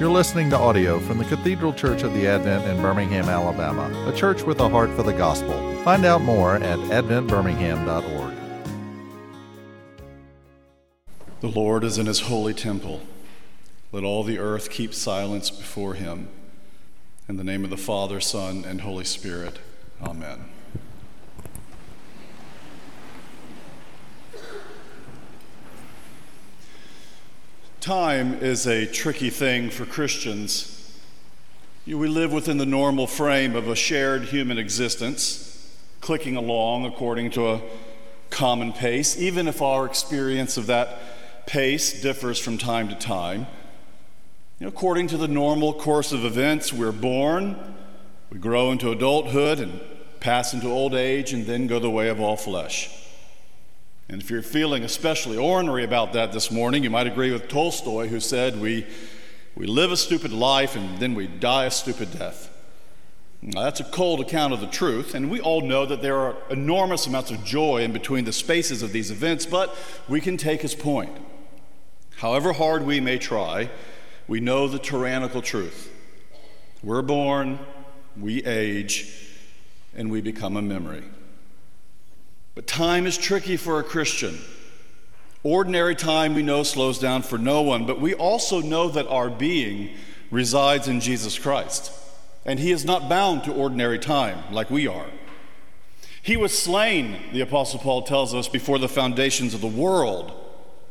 You're listening to audio from the Cathedral Church of the Advent in Birmingham, Alabama, a church with a heart for the gospel. Find out more at adventbirmingham.org. The Lord is in his holy temple. Let all the earth keep silence before him. In the name of the Father, Son, and Holy Spirit. Amen. Time is a tricky thing for Christians. We live within the normal frame of a shared human existence, clicking along according to a common pace, even if our experience of that pace differs from time to time. According to the normal course of events, we're born, we grow into adulthood and pass into old age, and then go the way of all flesh. And if you're feeling especially ornery about that this morning, you might agree with Tolstoy, who said, We, we live a stupid life and then we die a stupid death. Now, that's a cold account of the truth, and we all know that there are enormous amounts of joy in between the spaces of these events, but we can take his point. However hard we may try, we know the tyrannical truth. We're born, we age, and we become a memory. But time is tricky for a Christian. Ordinary time, we know, slows down for no one, but we also know that our being resides in Jesus Christ, and He is not bound to ordinary time like we are. He was slain, the Apostle Paul tells us, before the foundations of the world.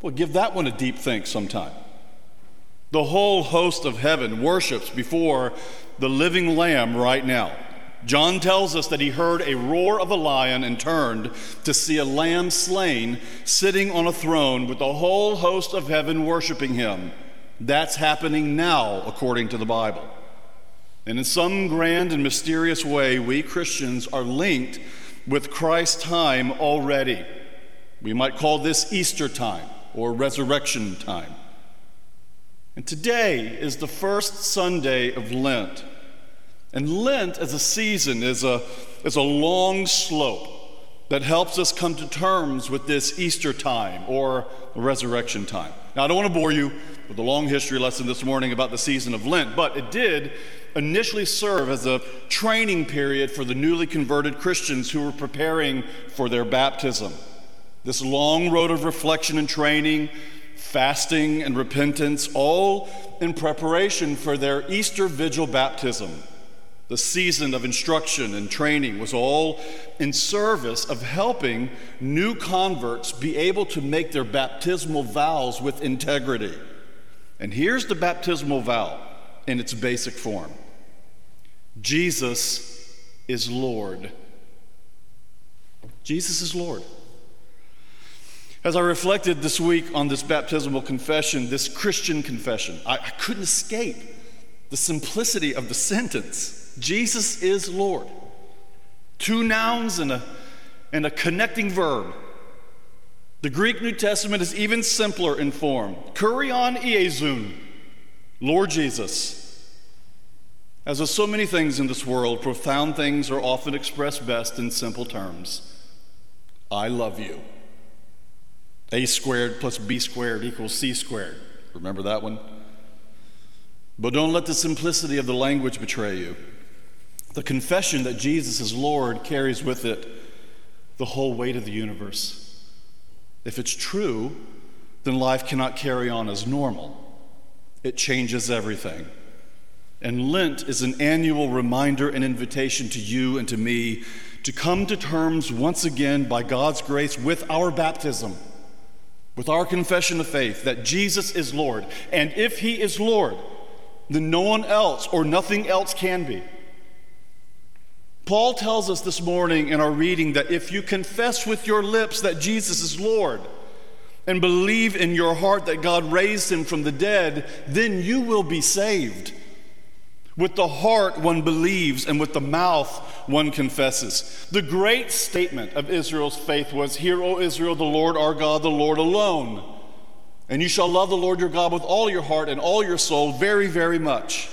Well, give that one a deep think sometime. The whole host of heaven worships before the living Lamb right now. John tells us that he heard a roar of a lion and turned to see a lamb slain sitting on a throne with the whole host of heaven worshiping him. That's happening now, according to the Bible. And in some grand and mysterious way, we Christians are linked with Christ's time already. We might call this Easter time or resurrection time. And today is the first Sunday of Lent. And Lent as a season is a, is a long slope that helps us come to terms with this Easter time or resurrection time. Now, I don't want to bore you with a long history lesson this morning about the season of Lent, but it did initially serve as a training period for the newly converted Christians who were preparing for their baptism. This long road of reflection and training, fasting and repentance, all in preparation for their Easter vigil baptism the season of instruction and training was all in service of helping new converts be able to make their baptismal vows with integrity. And here's the baptismal vow in its basic form Jesus is Lord. Jesus is Lord. As I reflected this week on this baptismal confession, this Christian confession, I, I couldn't escape the simplicity of the sentence. Jesus is Lord. Two nouns and a, and a connecting verb. The Greek New Testament is even simpler in form. Kurion Iezun, Lord Jesus. As with so many things in this world, profound things are often expressed best in simple terms. I love you. A squared plus B squared equals C squared. Remember that one? But don't let the simplicity of the language betray you. The confession that Jesus is Lord carries with it the whole weight of the universe. If it's true, then life cannot carry on as normal. It changes everything. And Lent is an annual reminder and invitation to you and to me to come to terms once again by God's grace with our baptism, with our confession of faith that Jesus is Lord. And if He is Lord, then no one else or nothing else can be. Paul tells us this morning in our reading that if you confess with your lips that Jesus is Lord and believe in your heart that God raised him from the dead, then you will be saved. With the heart one believes, and with the mouth one confesses. The great statement of Israel's faith was Hear, O Israel, the Lord our God, the Lord alone. And you shall love the Lord your God with all your heart and all your soul very, very much.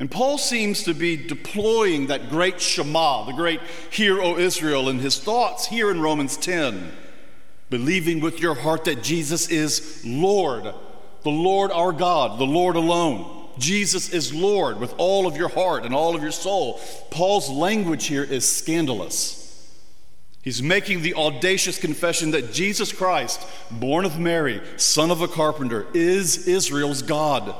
And Paul seems to be deploying that great Shema, the great Hear, O Israel, in his thoughts here in Romans 10. Believing with your heart that Jesus is Lord, the Lord our God, the Lord alone. Jesus is Lord with all of your heart and all of your soul. Paul's language here is scandalous. He's making the audacious confession that Jesus Christ, born of Mary, son of a carpenter, is Israel's God.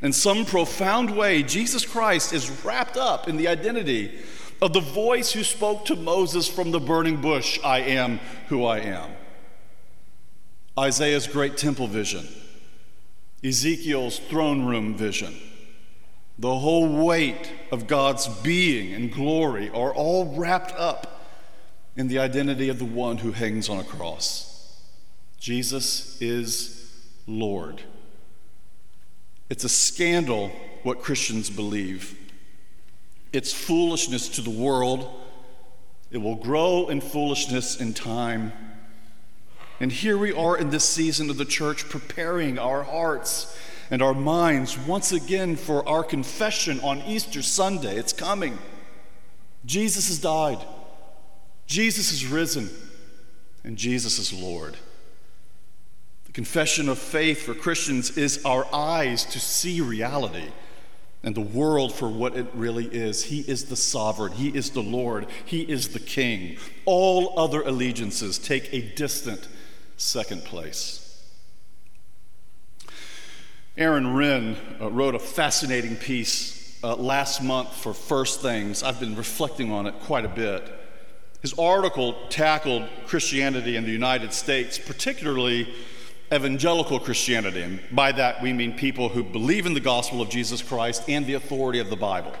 In some profound way, Jesus Christ is wrapped up in the identity of the voice who spoke to Moses from the burning bush I am who I am. Isaiah's great temple vision, Ezekiel's throne room vision, the whole weight of God's being and glory are all wrapped up in the identity of the one who hangs on a cross. Jesus is Lord. It's a scandal what Christians believe. It's foolishness to the world. It will grow in foolishness in time. And here we are in this season of the church preparing our hearts and our minds once again for our confession on Easter Sunday. It's coming. Jesus has died. Jesus is risen and Jesus is Lord. Confession of faith for Christians is our eyes to see reality and the world for what it really is. He is the sovereign, He is the Lord, He is the King. All other allegiances take a distant second place. Aaron Renn uh, wrote a fascinating piece uh, last month for First Things. I've been reflecting on it quite a bit. His article tackled Christianity in the United States, particularly evangelical Christianity. And by that, we mean people who believe in the gospel of Jesus Christ and the authority of the Bible.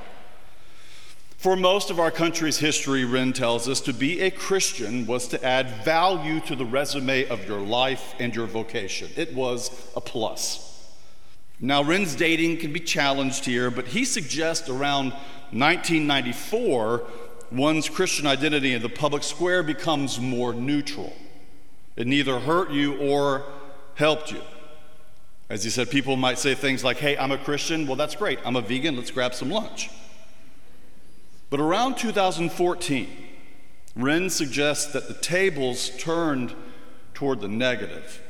For most of our country's history, Renn tells us, to be a Christian was to add value to the resume of your life and your vocation. It was a plus. Now, Renn's dating can be challenged here, but he suggests around 1994 one's Christian identity in the public square becomes more neutral. It neither hurt you or helped you. As he said, people might say things like, hey, I'm a Christian. Well, that's great. I'm a vegan. Let's grab some lunch. But around 2014, Renn suggests that the tables turned toward the negative.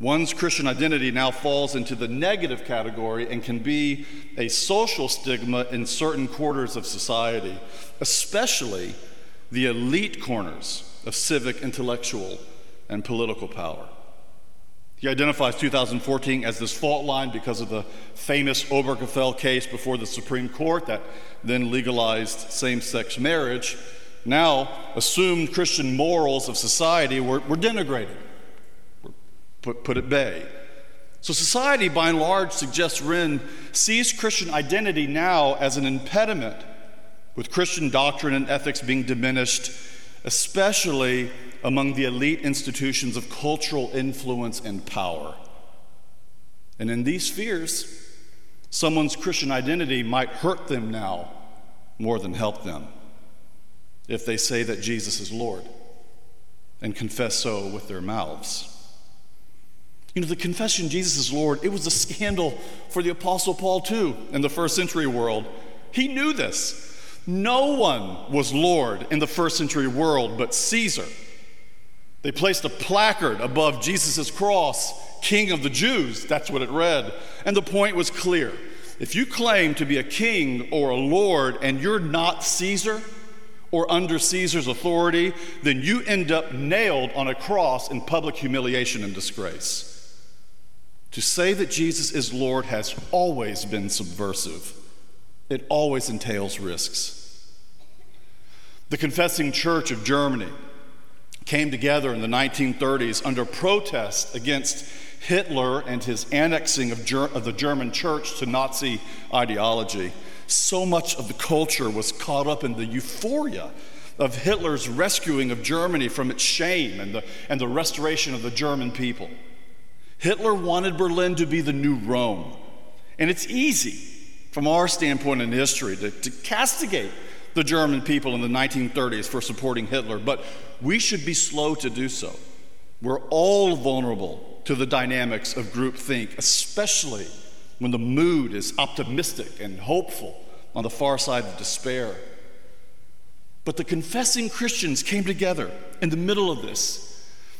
One's Christian identity now falls into the negative category and can be a social stigma in certain quarters of society, especially the elite corners of civic, intellectual, and political power. He identifies 2014 as this fault line because of the famous Obergefell case before the Supreme Court that then legalized same sex marriage. Now, assumed Christian morals of society were, were denigrated were put, put at bay. So, society by and large, suggests Renn, sees Christian identity now as an impediment, with Christian doctrine and ethics being diminished, especially among the elite institutions of cultural influence and power. And in these spheres, someone's Christian identity might hurt them now more than help them if they say that Jesus is Lord and confess so with their mouths. You know, the confession Jesus is Lord, it was a scandal for the Apostle Paul too in the first century world. He knew this. No one was Lord in the first century world but Caesar. They placed a placard above Jesus' cross, King of the Jews. That's what it read. And the point was clear. If you claim to be a king or a lord and you're not Caesar or under Caesar's authority, then you end up nailed on a cross in public humiliation and disgrace. To say that Jesus is Lord has always been subversive, it always entails risks. The Confessing Church of Germany came together in the 1930s under protest against Hitler and his annexing of, Ger- of, the German church to Nazi ideology. So much of the culture was caught up in the euphoria of Hitler's rescuing of Germany from its shame and the, and the restoration of the German people. Hitler wanted Berlin to be the new Rome. And it's easy, from our standpoint in history, to, to castigate the German people in the 1930s for supporting Hitler, but we should be slow to do so. We're all vulnerable to the dynamics of groupthink, especially when the mood is optimistic and hopeful on the far side of despair. But the confessing Christians came together in the middle of this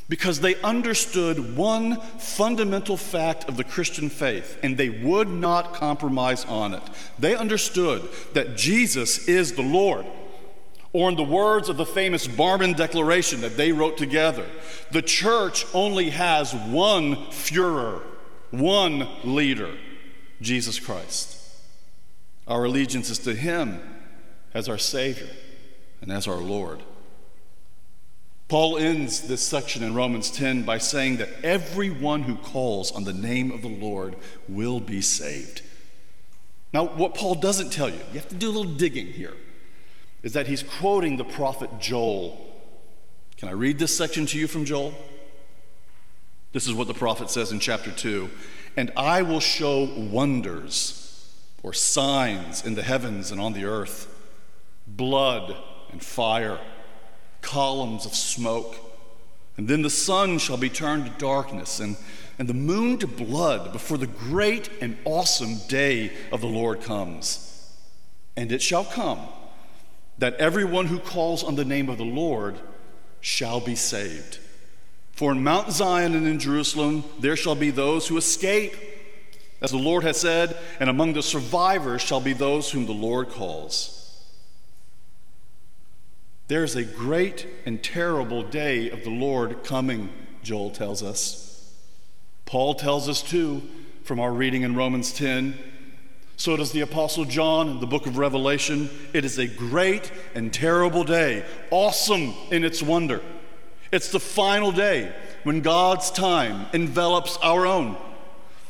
because they understood one fundamental fact of the Christian faith and they would not compromise on it. They understood that Jesus is the Lord. Or, in the words of the famous Barmen Declaration that they wrote together, the church only has one Fuhrer, one leader, Jesus Christ. Our allegiance is to Him as our Savior and as our Lord. Paul ends this section in Romans 10 by saying that everyone who calls on the name of the Lord will be saved. Now, what Paul doesn't tell you, you have to do a little digging here, is that he's quoting the prophet Joel. Can I read this section to you from Joel? This is what the prophet says in chapter 2 And I will show wonders or signs in the heavens and on the earth, blood and fire columns of smoke. And then the sun shall be turned to darkness and, and the moon to blood before the great and awesome day of the Lord comes. And it shall come that everyone who calls on the name of the Lord shall be saved. For in Mount Zion and in Jerusalem there shall be those who escape, as the Lord has said, and among the survivors shall be those whom the Lord calls. There's a great and terrible day of the Lord coming, Joel tells us. Paul tells us too from our reading in Romans 10. So does the Apostle John in the book of Revelation. It is a great and terrible day, awesome in its wonder. It's the final day when God's time envelops our own,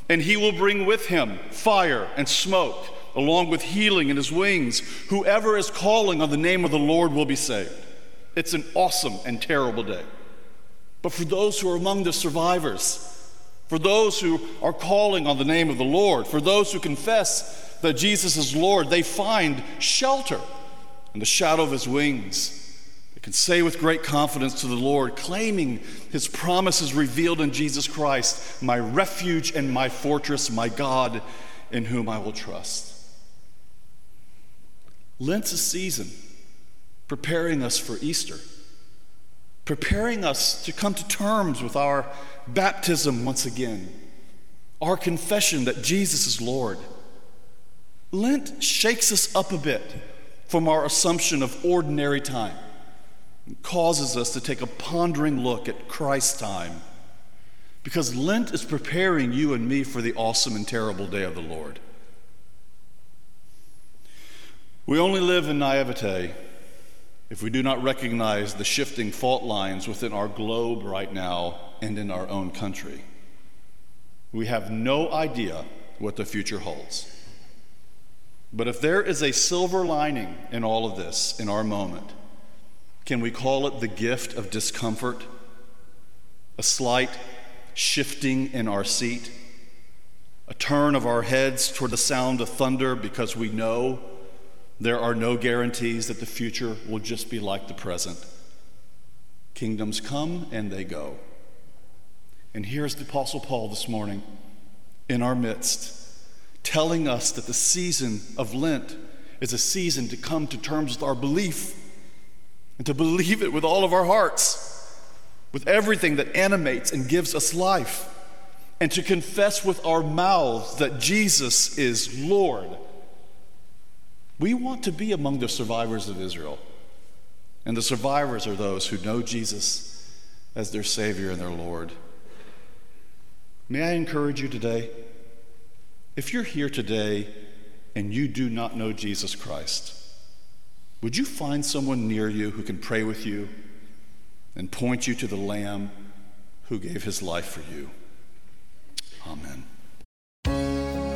and He will bring with Him fire and smoke along with healing in his wings. Whoever is calling on the name of the Lord will be saved. It's an awesome and terrible day. But for those who are among the survivors, for those who are calling on the name of the Lord, for those who confess that Jesus is Lord, they find shelter in the shadow of his wings. They can say with great confidence to the Lord, claiming his promises revealed in Jesus Christ, my refuge and my fortress, my God in whom I will trust. Lent's a season preparing us for Easter, preparing us to come to terms with our baptism once again, our confession that Jesus is Lord. Lent shakes us up a bit from our assumption of ordinary time and causes us to take a pondering look at Christ's time. Because Lent is preparing you and me for the awesome and terrible day of the Lord. We only live in naivete if we do not recognize the shifting fault lines within our globe right now and in our own country. We have no idea what the future holds. But if there is a silver lining in all of this, in our moment, can we call it the gift of discomfort? A slight shifting in our seat? A turn of our heads toward the sound of thunder because we know there are no guarantees that the future will just be like the present. Kingdoms come and they go. And here's the Apostle Paul this morning in our midst, telling us that the season of Lent is a season to come to terms with our belief and to believe it with all of our hearts, with everything that animates and gives us life, and to confess with our mouths that Jesus is Lord we want to be among the survivors of Israel. And the survivors are those who know Jesus as their Savior and their Lord. May I encourage you today? If you're here today and you do not know Jesus Christ, would you find someone near you who can pray with you and point you to the Lamb who gave his life for you? Amen.